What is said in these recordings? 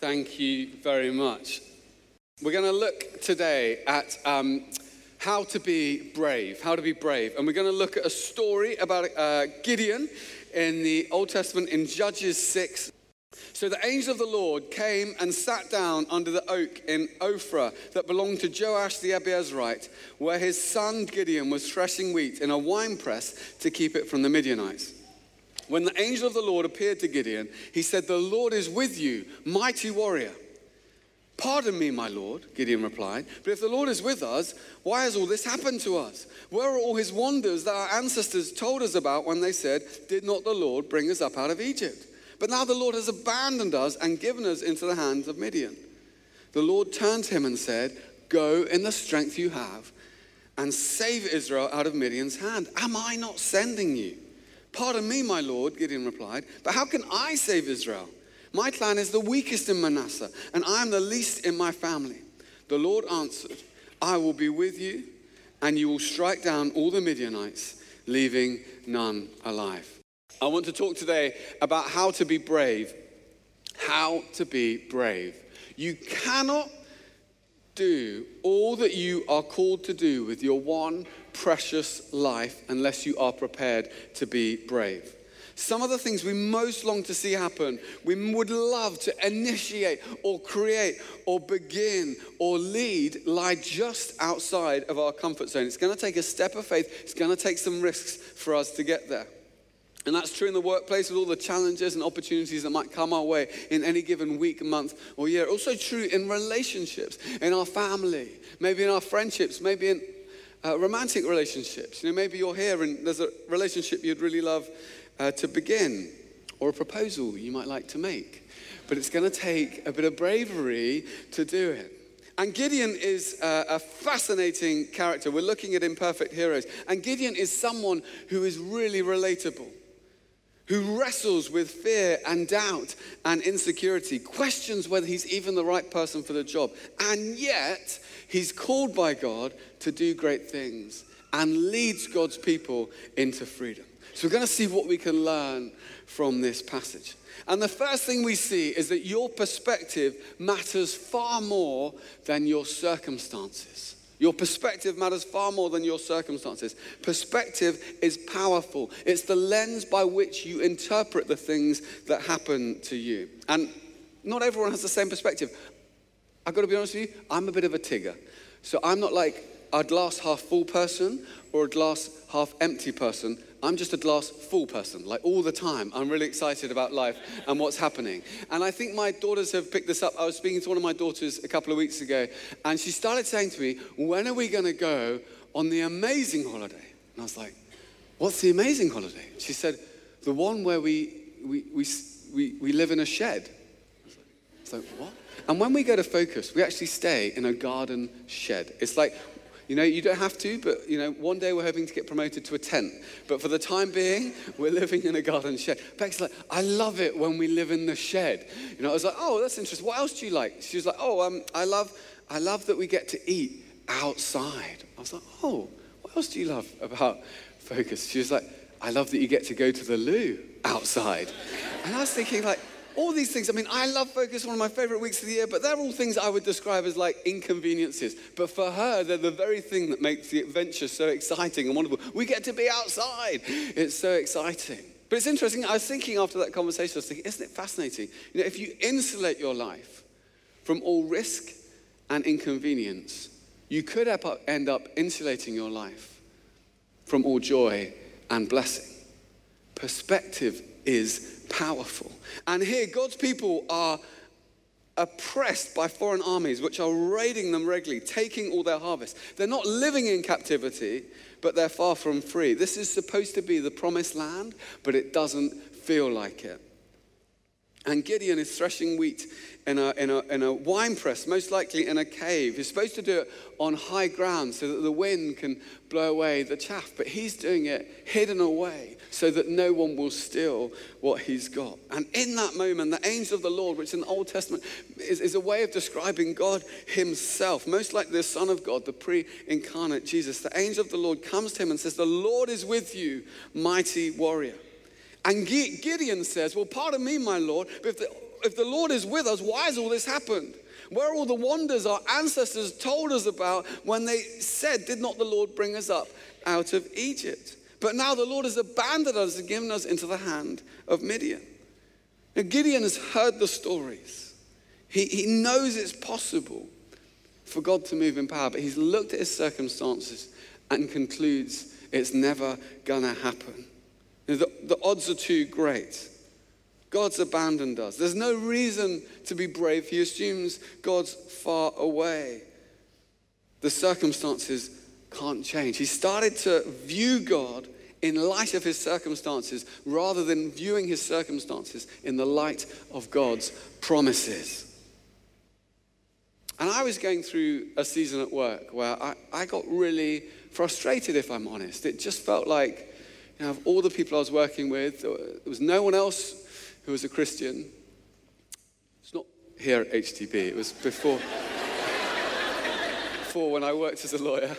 Thank you very much. We're going to look today at um, how to be brave, how to be brave. And we're going to look at a story about uh, Gideon in the Old Testament in Judges 6. So the angel of the Lord came and sat down under the oak in Ophrah that belonged to Joash the Abiezrite, where his son Gideon was threshing wheat in a winepress to keep it from the Midianites. When the angel of the Lord appeared to Gideon, he said, The Lord is with you, mighty warrior. Pardon me, my Lord, Gideon replied, but if the Lord is with us, why has all this happened to us? Where are all his wonders that our ancestors told us about when they said, Did not the Lord bring us up out of Egypt? But now the Lord has abandoned us and given us into the hands of Midian. The Lord turned to him and said, Go in the strength you have and save Israel out of Midian's hand. Am I not sending you? Pardon me, my Lord, Gideon replied, but how can I save Israel? My clan is the weakest in Manasseh, and I am the least in my family. The Lord answered, I will be with you, and you will strike down all the Midianites, leaving none alive. I want to talk today about how to be brave. How to be brave. You cannot do all that you are called to do with your one precious life unless you are prepared to be brave. Some of the things we most long to see happen, we would love to initiate or create or begin or lead, lie just outside of our comfort zone. It's going to take a step of faith, it's going to take some risks for us to get there. And that's true in the workplace with all the challenges and opportunities that might come our way in any given week, month, or year. Also true in relationships, in our family, maybe in our friendships, maybe in uh, romantic relationships. You know, maybe you're here and there's a relationship you'd really love uh, to begin, or a proposal you might like to make. But it's going to take a bit of bravery to do it. And Gideon is a fascinating character. We're looking at imperfect heroes. And Gideon is someone who is really relatable who wrestles with fear and doubt and insecurity, questions whether he's even the right person for the job, and yet he's called by God to do great things and leads God's people into freedom. So we're going to see what we can learn from this passage. And the first thing we see is that your perspective matters far more than your circumstances. Your perspective matters far more than your circumstances. Perspective is powerful, it's the lens by which you interpret the things that happen to you. And not everyone has the same perspective. I've got to be honest with you, I'm a bit of a tigger. So I'm not like a glass half full person or a glass half empty person. I'm just a glass full person, like all the time. I'm really excited about life and what's happening. And I think my daughters have picked this up. I was speaking to one of my daughters a couple of weeks ago, and she started saying to me, When are we going to go on the amazing holiday? And I was like, What's the amazing holiday? She said, The one where we, we, we, we, we live in a shed. I was like, What? And when we go to Focus, we actually stay in a garden shed. It's like you know, you don't have to, but you know, one day we're hoping to get promoted to a tent. But for the time being, we're living in a garden shed. Beck's like, I love it when we live in the shed. You know, I was like, oh, that's interesting. What else do you like? She was like, oh, um, I love, I love that we get to eat outside. I was like, oh, what else do you love about Focus? She was like, I love that you get to go to the loo outside. And I was thinking, like, all these things. I mean, I love Focus, one of my favorite weeks of the year, but they're all things I would describe as like inconveniences. But for her, they're the very thing that makes the adventure so exciting and wonderful. We get to be outside. It's so exciting. But it's interesting. I was thinking after that conversation, I was thinking, isn't it fascinating? You know, if you insulate your life from all risk and inconvenience, you could end up insulating your life from all joy and blessing. Perspective is powerful. And here, God's people are oppressed by foreign armies which are raiding them regularly, taking all their harvest. They're not living in captivity, but they're far from free. This is supposed to be the promised land, but it doesn't feel like it. And Gideon is threshing wheat in a, in, a, in a wine press, most likely in a cave. He's supposed to do it on high ground so that the wind can blow away the chaff, but he's doing it hidden away so that no one will steal what he's got. And in that moment, the angel of the Lord, which in the Old Testament is, is a way of describing God himself, most like the Son of God, the pre incarnate Jesus, the angel of the Lord comes to him and says, The Lord is with you, mighty warrior. And Gideon says, Well, pardon me, my Lord, but if the if the Lord is with us, why has all this happened? Where are all the wonders our ancestors told us about when they said, Did not the Lord bring us up out of Egypt? But now the Lord has abandoned us and given us into the hand of Midian. Now, Gideon has heard the stories. He, he knows it's possible for God to move in power, but he's looked at his circumstances and concludes it's never going to happen. The, the odds are too great. God's abandoned us. There's no reason to be brave. He assumes God's far away. The circumstances can't change. He started to view God in light of his circumstances rather than viewing his circumstances in the light of God's promises. And I was going through a season at work where I, I got really frustrated, if I'm honest. It just felt like, you know, of all the people I was working with, there was no one else who was a Christian. It's not here at HTB, it was before, before when I worked as a lawyer.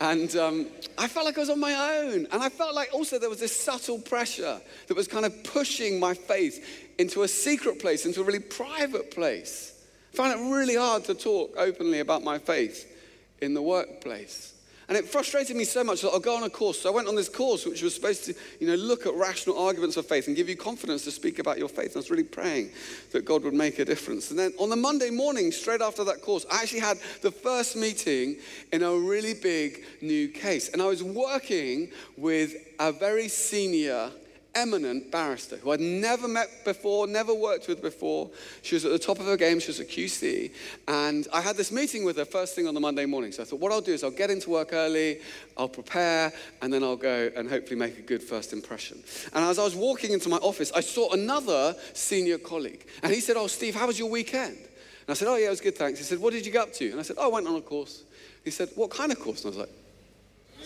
And um, I felt like I was on my own. And I felt like also there was this subtle pressure that was kind of pushing my faith into a secret place, into a really private place. I found it really hard to talk openly about my faith in the workplace. And it frustrated me so much that I'll go on a course. So I went on this course, which was supposed to, you know, look at rational arguments of faith and give you confidence to speak about your faith. And I was really praying that God would make a difference. And then on the Monday morning, straight after that course, I actually had the first meeting in a really big new case. And I was working with a very senior eminent barrister who I'd never met before, never worked with before. She was at the top of her game, she was a QC. And I had this meeting with her first thing on the Monday morning. So I thought, what I'll do is I'll get into work early, I'll prepare, and then I'll go and hopefully make a good first impression. And as I was walking into my office, I saw another senior colleague. And he said, Oh, Steve, how was your weekend? And I said, Oh, yeah, it was good, thanks. He said, What did you get up to? And I said, Oh, I went on a course. He said, What kind of course? And I was like,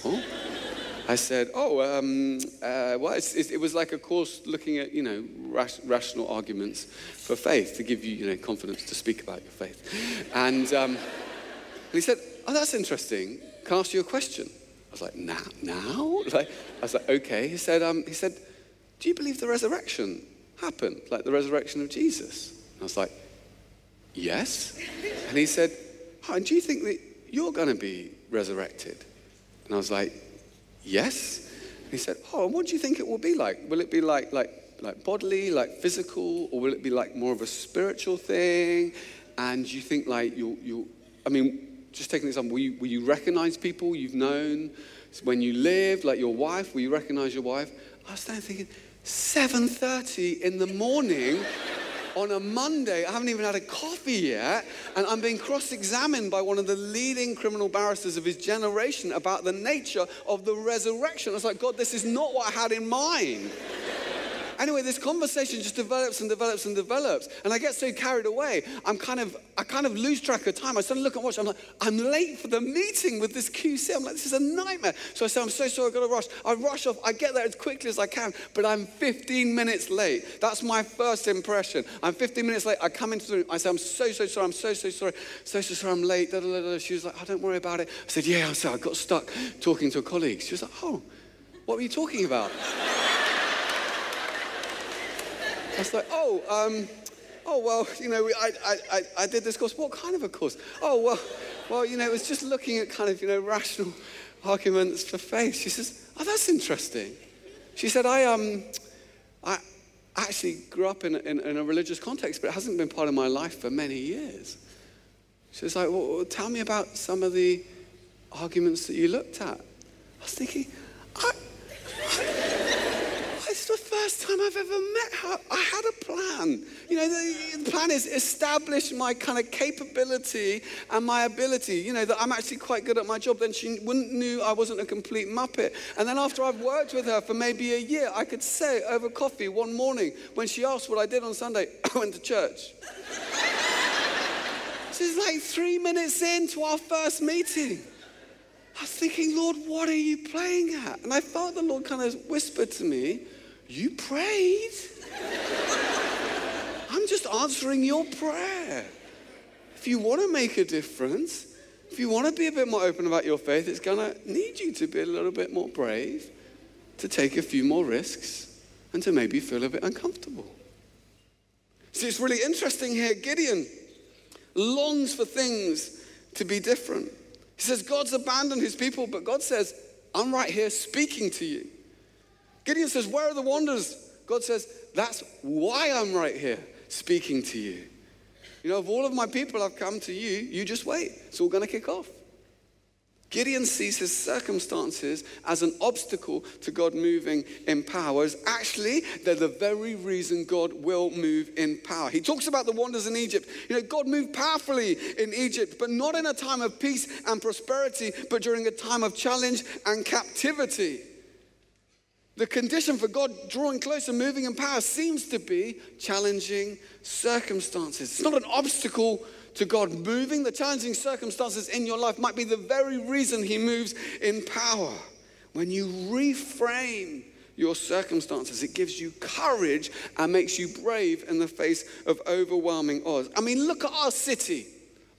Oh. I said, oh, um, uh, well, it's, it's, it was like a course looking at, you know, rational arguments for faith to give you, you know, confidence to speak about your faith. And, um, and he said, oh, that's interesting. Can I ask you a question? I was like, now? Now? Like, I was like, okay. He said, um, he said, do you believe the resurrection happened, like the resurrection of Jesus? And I was like, yes. And he said, oh, and do you think that you're going to be resurrected? And I was like, Yes. he said, Oh, and what do you think it will be like? Will it be like, like, like bodily, like physical, or will it be like more of a spiritual thing? And you think like you'll, you'll I mean, just taking an example, will you, will you recognize people you've known when you live, like your wife? Will you recognize your wife? I was standing thinking, 7.30 in the morning on a Monday. I haven't even had a coffee yet, and I'm being cross examined by one of the leading criminal barristers of his generation about the nature of the resurrection. I was like, God, this is not what I had in mind. Anyway, this conversation just develops and develops and develops. And I get so carried away, I'm kind of, I kind of lose track of time. I suddenly look at watch, I'm like, I'm late for the meeting with this QC. I'm like, this is a nightmare. So I say, I'm so sorry, I've got to rush. I rush off, I get there as quickly as I can, but I'm 15 minutes late. That's my first impression. I'm 15 minutes late. I come into the room, I say, I'm so, so sorry, I'm so, so sorry, so, so sorry, I'm late. Da, da, da. She was like, oh, don't worry about it. I said, yeah, I'm said, I got stuck talking to a colleague. She was like, oh, what were you talking about? I was like, oh, um, oh, well, you know, I, I, I did this course. What kind of a course? Oh, well, well, you know, it was just looking at kind of, you know, rational arguments for faith. She says, oh, that's interesting. She said, I, um, I actually grew up in, in, in a religious context, but it hasn't been part of my life for many years. She was like, well, tell me about some of the arguments that you looked at. I was thinking, I, first time I've ever met her. I had a plan. You know, the, the plan is establish my kind of capability and my ability. You know, that I'm actually quite good at my job. Then she wouldn't knew I wasn't a complete muppet. And then after I've worked with her for maybe a year, I could say over coffee one morning when she asked what I did on Sunday, I went to church. is like three minutes into our first meeting. I was thinking, Lord, what are you playing at? And I felt the Lord kind of whispered to me, you prayed. I'm just answering your prayer. If you want to make a difference, if you want to be a bit more open about your faith, it's going to need you to be a little bit more brave, to take a few more risks, and to maybe feel a bit uncomfortable. See, it's really interesting here. Gideon longs for things to be different. He says, God's abandoned his people, but God says, I'm right here speaking to you. Gideon says, Where are the wonders? God says, That's why I'm right here speaking to you. You know, of all of my people, I've come to you. You just wait. It's all going to kick off. Gideon sees his circumstances as an obstacle to God moving in power, actually they're the very reason God will move in power. He talks about the wonders in Egypt. You know, God moved powerfully in Egypt, but not in a time of peace and prosperity, but during a time of challenge and captivity. The condition for God drawing close and moving in power seems to be challenging circumstances. It's not an obstacle to God. Moving the challenging circumstances in your life might be the very reason He moves in power. When you reframe your circumstances, it gives you courage and makes you brave in the face of overwhelming odds. I mean, look at our city.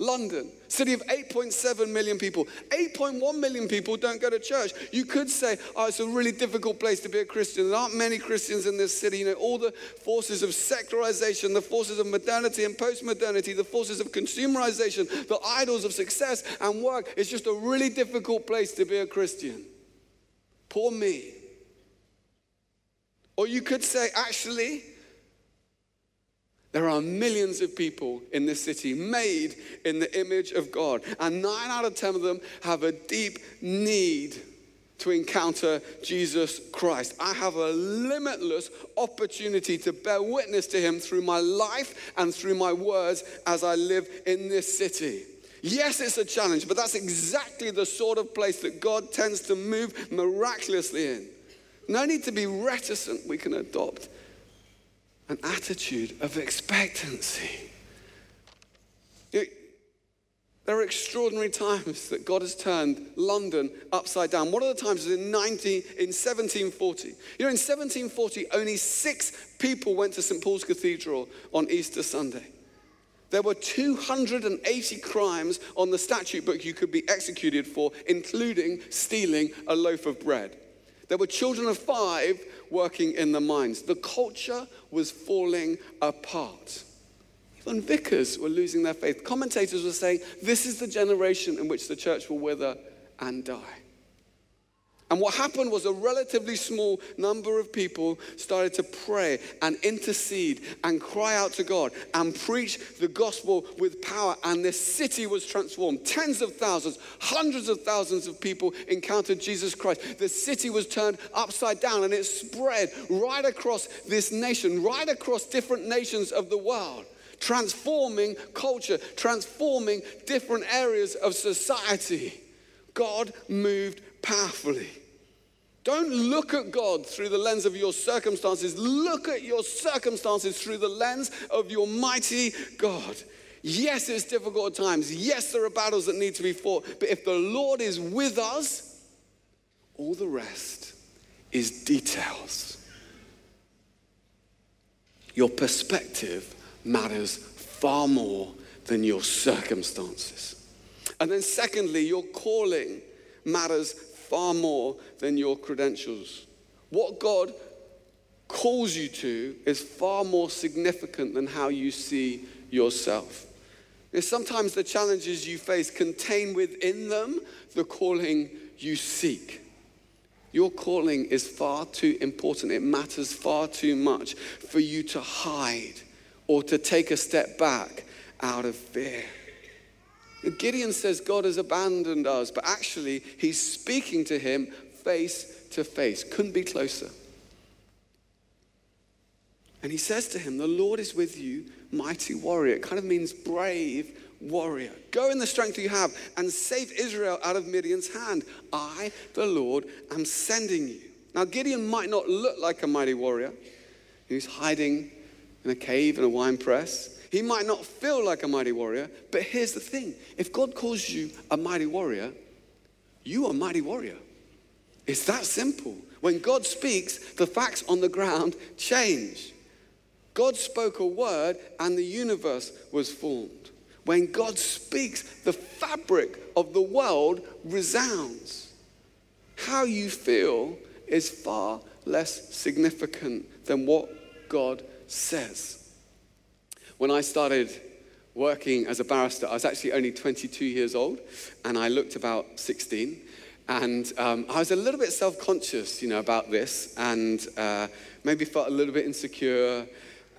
London, city of 8.7 million people. 8.1 million people don't go to church. You could say, oh, it's a really difficult place to be a Christian. There aren't many Christians in this city. You know, all the forces of secularization, the forces of modernity and post-modernity, the forces of consumerization, the idols of success and work. It's just a really difficult place to be a Christian. Poor me. Or you could say, actually, there are millions of people in this city made in the image of God, and nine out of ten of them have a deep need to encounter Jesus Christ. I have a limitless opportunity to bear witness to him through my life and through my words as I live in this city. Yes, it's a challenge, but that's exactly the sort of place that God tends to move miraculously in. No need to be reticent, we can adopt an attitude of expectancy. there are extraordinary times that God has turned London upside down. One of the times was in, 19, in 1740. You know, in 1740, only six people went to St. Paul's Cathedral on Easter Sunday. There were 280 crimes on the statute book you could be executed for, including stealing a loaf of bread. There were children of five working in the mines. The culture was falling apart. Even vicars were losing their faith. Commentators were saying, This is the generation in which the church will wither and die. And what happened was a relatively small number of people started to pray and intercede and cry out to God and preach the gospel with power. And this city was transformed. Tens of thousands, hundreds of thousands of people encountered Jesus Christ. The city was turned upside down and it spread right across this nation, right across different nations of the world transforming culture, transforming different areas of society. God moved powerfully. Don't look at God through the lens of your circumstances. Look at your circumstances through the lens of your mighty God. Yes, it's difficult at times. Yes, there are battles that need to be fought. But if the Lord is with us, all the rest is details. Your perspective matters far more than your circumstances. And then, secondly, your calling matters far more than your credentials. What God calls you to is far more significant than how you see yourself. And sometimes the challenges you face contain within them the calling you seek. Your calling is far too important. It matters far too much for you to hide or to take a step back out of fear. Gideon says God has abandoned us, but actually, he's speaking to him face to face. Couldn't be closer. And he says to him, The Lord is with you, mighty warrior. It kind of means brave warrior. Go in the strength you have and save Israel out of Midian's hand. I, the Lord, am sending you. Now, Gideon might not look like a mighty warrior. He's hiding in a cave in a wine press. He might not feel like a mighty warrior, but here's the thing if God calls you a mighty warrior, you are a mighty warrior. It's that simple. When God speaks, the facts on the ground change. God spoke a word and the universe was formed. When God speaks, the fabric of the world resounds. How you feel is far less significant than what God says. When I started working as a barrister, I was actually only 22 years old, and I looked about 16. And um, I was a little bit self conscious, you know, about this, and uh, maybe felt a little bit insecure.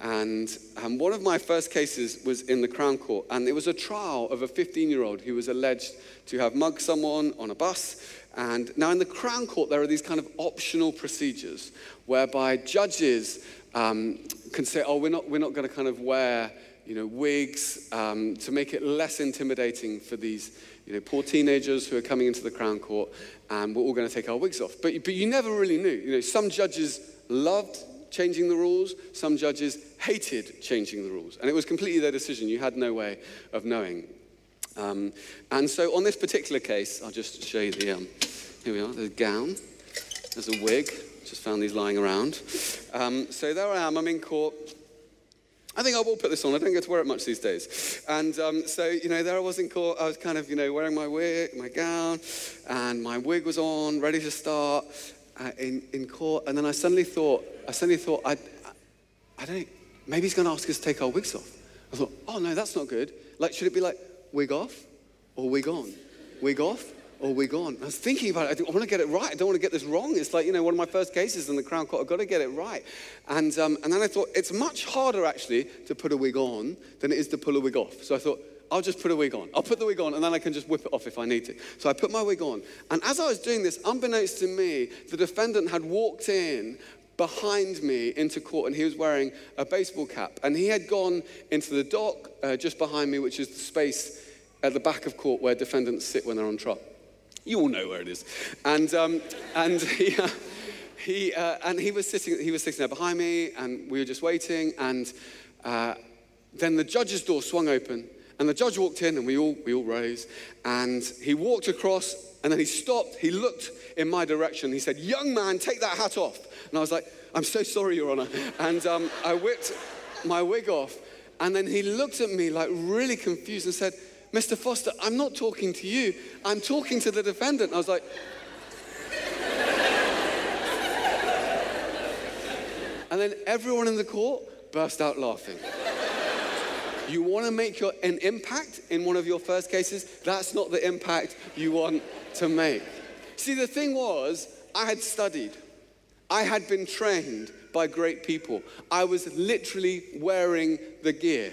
And um, one of my first cases was in the Crown Court, and it was a trial of a 15 year old who was alleged to have mugged someone on a bus. And now, in the Crown Court, there are these kind of optional procedures whereby judges um, can say, oh, we're not, we're not going to kind of wear you know, wigs um, to make it less intimidating for these you know, poor teenagers who are coming into the Crown Court, and we're all going to take our wigs off. But, but you never really knew. You know, some judges loved changing the rules, some judges hated changing the rules. And it was completely their decision. You had no way of knowing. Um, and so on this particular case, I'll just show you the, um, here we are, the gown. There's a wig. Just found these lying around. Um, so there I am, I'm in court. I think I will put this on. I don't get to wear it much these days. And um, so, you know, there I was in court. I was kind of, you know, wearing my wig, my gown, and my wig was on, ready to start uh, in, in court. And then I suddenly thought, I suddenly thought, I, I, I don't, maybe he's going to ask us to take our wigs off. I thought, oh no, that's not good. Like, should it be like wig off or wig on? Wig off or wig on? I was thinking about it. I, want to get it right. I don't want to get this wrong. It's like, you know, one of my first cases in the Crown Court. I've got to get it right. And, um, and then I thought, it's much harder actually to put a wig on than it is to pull a wig off. So I thought, I'll just put a wig on. I'll put the wig on and then I can just whip it off if I need to. So I put my wig on. And as I was doing this, unbeknownst to me, the defendant had walked in behind me into court and he was wearing a baseball cap. And he had gone into the dock uh, just behind me, which is the space at the back of court where defendants sit when they're on trial. You all know where it is. And, um, and he. Uh, he, uh, and he was sitting he was sitting there behind me and we were just waiting and uh, then the judge's door swung open and the judge walked in and we all, we all rose. And he walked across and then he stopped. He looked in my direction. He said, Young man, take that hat off. And I was like, I'm so sorry, Your Honor. And um, I whipped my wig off. And then he looked at me like really confused and said, Mr. Foster, I'm not talking to you. I'm talking to the defendant. I was like, and then everyone in the court burst out laughing. You want to make your, an impact in one of your first cases? That's not the impact you want to make. See, the thing was, I had studied, I had been trained by great people. I was literally wearing the gear.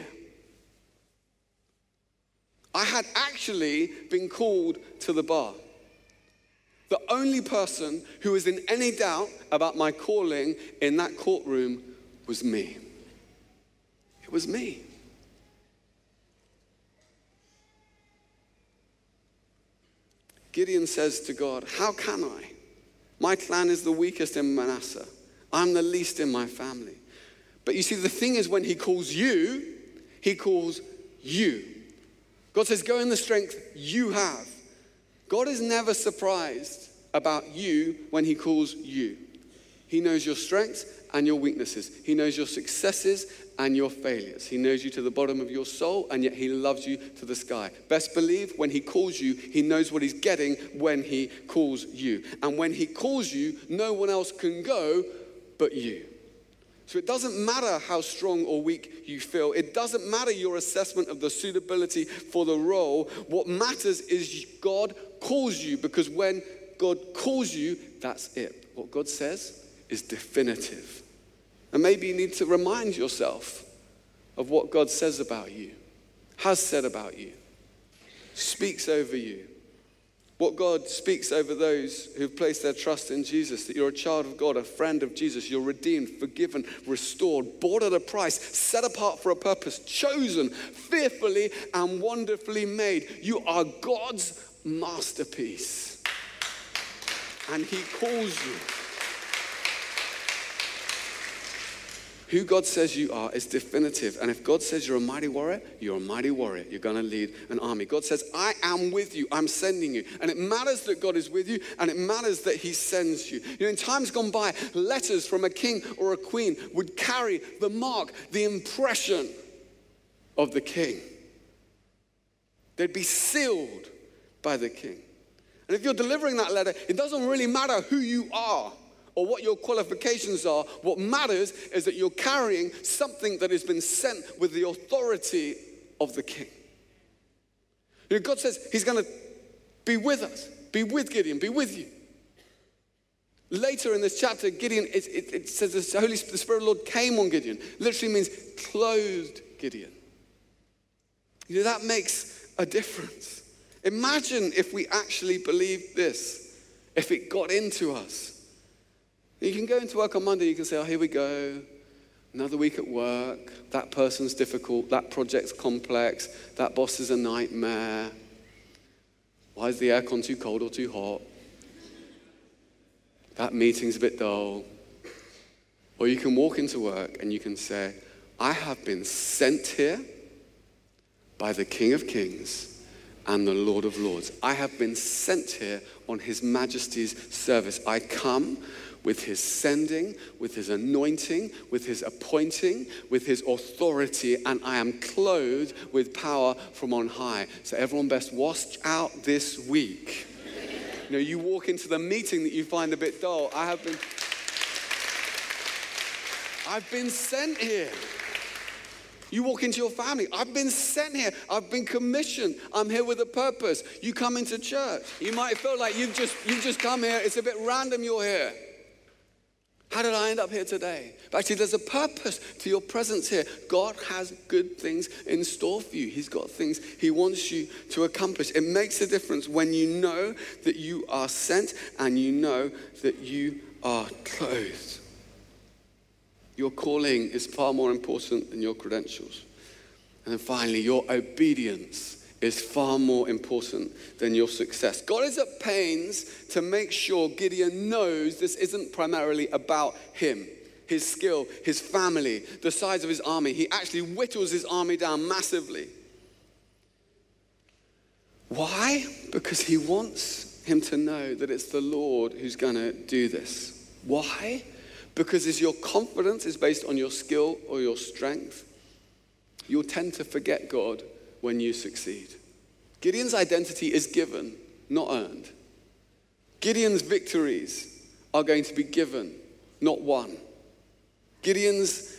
I had actually been called to the bar. The only person who was in any doubt about my calling in that courtroom was me. It was me. Gideon says to God, How can I? My clan is the weakest in Manasseh. I'm the least in my family. But you see, the thing is, when he calls you, he calls you. God says, Go in the strength you have. God is never surprised about you when he calls you. He knows your strengths and your weaknesses. He knows your successes and your failures. He knows you to the bottom of your soul, and yet He loves you to the sky. Best believe when He calls you, He knows what He's getting when He calls you. And when He calls you, no one else can go but you. So it doesn't matter how strong or weak you feel. It doesn't matter your assessment of the suitability for the role. What matters is God calls you because when God calls you, that's it. What God says is definitive. And maybe you need to remind yourself of what God says about you, has said about you, speaks over you. What God speaks over those who've placed their trust in Jesus that you're a child of God, a friend of Jesus, you're redeemed, forgiven, restored, bought at a price, set apart for a purpose, chosen, fearfully and wonderfully made. You are God's masterpiece. And He calls you. Who God says you are is definitive. And if God says you're a mighty warrior, you're a mighty warrior. You're going to lead an army. God says, I am with you. I'm sending you. And it matters that God is with you, and it matters that He sends you. You know, in times gone by, letters from a king or a queen would carry the mark, the impression of the king. They'd be sealed by the king. And if you're delivering that letter, it doesn't really matter who you are or what your qualifications are. What matters is that you're carrying something that has been sent with the authority of the king. You know, God says He's going to be with us, be with Gideon, be with you. Later in this chapter, Gideon, it, it, it says the Holy the Spirit of the Lord came on Gideon. Literally means clothed Gideon. You know, that makes a difference. Imagine if we actually believed this, if it got into us. You can go into work on Monday, you can say, oh, here we go. Another week at work. That person's difficult. That project's complex. That boss is a nightmare. Why is the aircon too cold or too hot? That meeting's a bit dull. Or you can walk into work and you can say, I have been sent here by the King of Kings and the Lord of Lords. I have been sent here on His Majesty's service. I come with His sending, with His anointing, with His appointing, with His authority, and I am clothed with power from on high. So, everyone best watch out this week. You know, you walk into the meeting that you find a bit dull. I have been. I've been sent here. You walk into your family. I've been sent here. I've been commissioned. I'm here with a purpose. You come into church. You might feel like you've just you've just come here. It's a bit random you're here. How did I end up here today? But actually, there's a purpose to your presence here. God has good things in store for you. He's got things He wants you to accomplish. It makes a difference when you know that you are sent and you know that you are clothed. Your calling is far more important than your credentials. And then finally, your obedience is far more important than your success. God is at pains to make sure Gideon knows this isn't primarily about him, his skill, his family, the size of his army. He actually whittles his army down massively. Why? Because he wants him to know that it's the Lord who's going to do this. Why? Because as your confidence is based on your skill or your strength, you'll tend to forget God when you succeed. Gideon's identity is given, not earned. Gideon's victories are going to be given, not won. Gideon's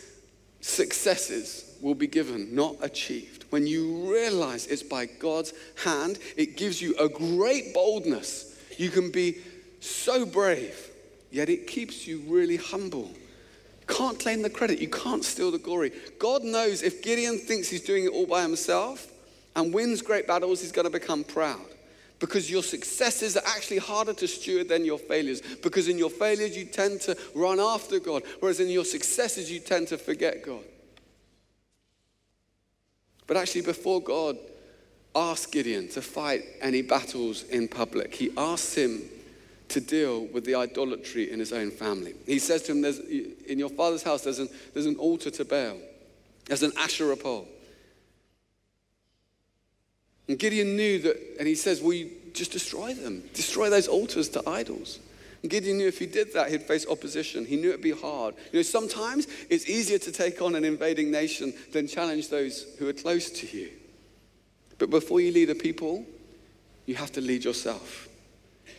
successes will be given, not achieved. When you realize it's by God's hand, it gives you a great boldness. You can be so brave yet it keeps you really humble. You can't claim the credit, you can't steal the glory. God knows if Gideon thinks he's doing it all by himself and wins great battles, he's going to become proud. Because your successes are actually harder to steward than your failures. Because in your failures, you tend to run after God, whereas in your successes, you tend to forget God. But actually, before God asked Gideon to fight any battles in public, he asked him to deal with the idolatry in his own family. He says to him, there's, In your father's house, there's an, there's an altar to Baal, there's an Asherah pole. And Gideon knew that, and he says, Will you just destroy them? Destroy those altars to idols. And Gideon knew if he did that, he'd face opposition. He knew it'd be hard. You know, sometimes it's easier to take on an invading nation than challenge those who are close to you. But before you lead a people, you have to lead yourself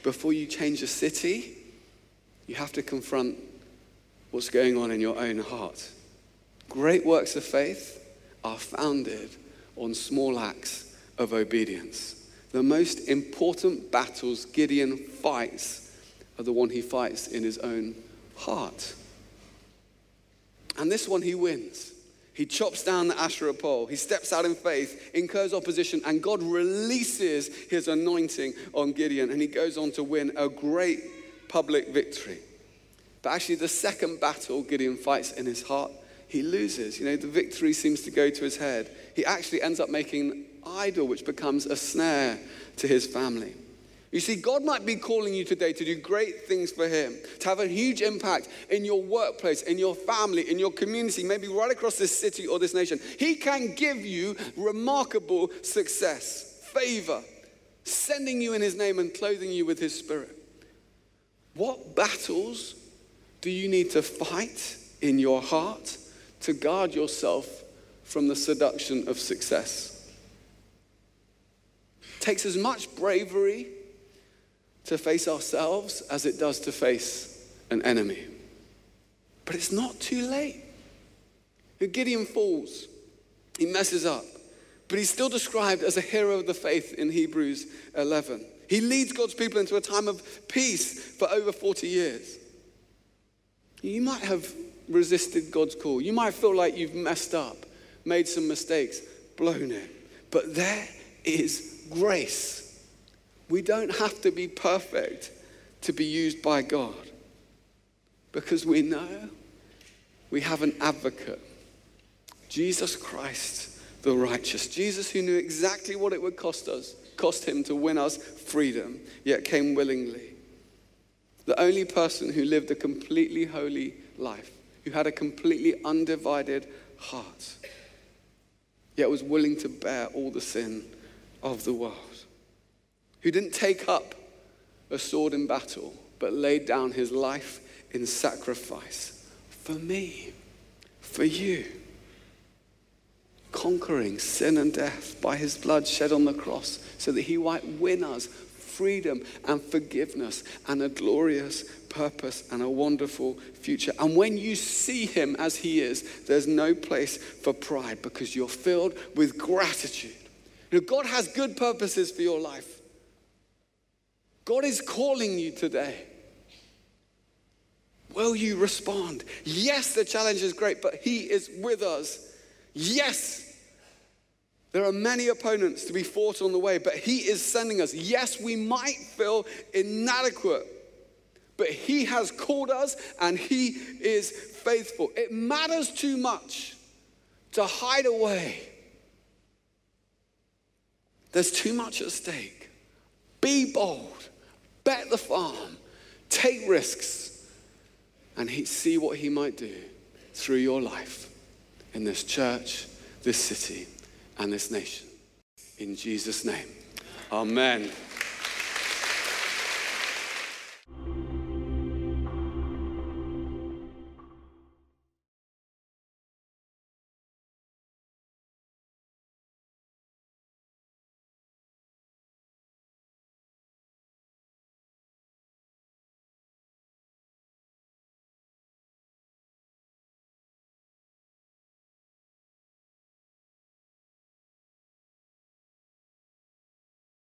before you change a city, you have to confront what's going on in your own heart. Great works of faith are founded on small acts of obedience. The most important battles Gideon fights are the one he fights in his own heart. And this one he wins. He chops down the Asherah pole. He steps out in faith, incurs opposition, and God releases his anointing on Gideon. And he goes on to win a great public victory. But actually, the second battle Gideon fights in his heart, he loses. You know, the victory seems to go to his head. He actually ends up making idol, which becomes a snare to his family. You see, God might be calling you today to do great things for Him, to have a huge impact in your workplace, in your family, in your community, maybe right across this city or this nation. He can give you remarkable success, favor, sending you in His name and clothing you with His Spirit. What battles do you need to fight in your heart to guard yourself from the seduction of success? Takes as much bravery to face ourselves as it does to face an enemy. But it's not too late. Gideon falls, he messes up, but he's still described as a hero of the faith in Hebrews 11. He leads God's people into a time of peace for over 40 years. You might have resisted God's call. You might feel like you've messed up, made some mistakes, blown it. But there is grace. We don't have to be perfect to be used by God because we know we have an advocate Jesus Christ, the righteous. Jesus, who knew exactly what it would cost us, cost him to win us freedom, yet came willingly. The only person who lived a completely holy life, who had a completely undivided heart, yet was willing to bear all the sin of the world, who didn't take up a sword in battle, but laid down his life in sacrifice for me, for you conquering sin and death by his blood shed on the cross so that he might win us freedom and forgiveness and a glorious purpose and a wonderful future. And when you see him as he is, there's no place for pride because you're filled with gratitude. God has good purposes for your life. God is calling you today. Will you respond? Yes, the challenge is great, but He is with us. Yes, there are many opponents to be fought on the way, but He is sending us. Yes, we might feel inadequate, but He has called us and He is faithful. It matters too much to hide away. There's too much at stake. Be bold, bet the farm, take risks, and he, see what He might do through your life in this church, this city and this nation. In Jesus' name, amen.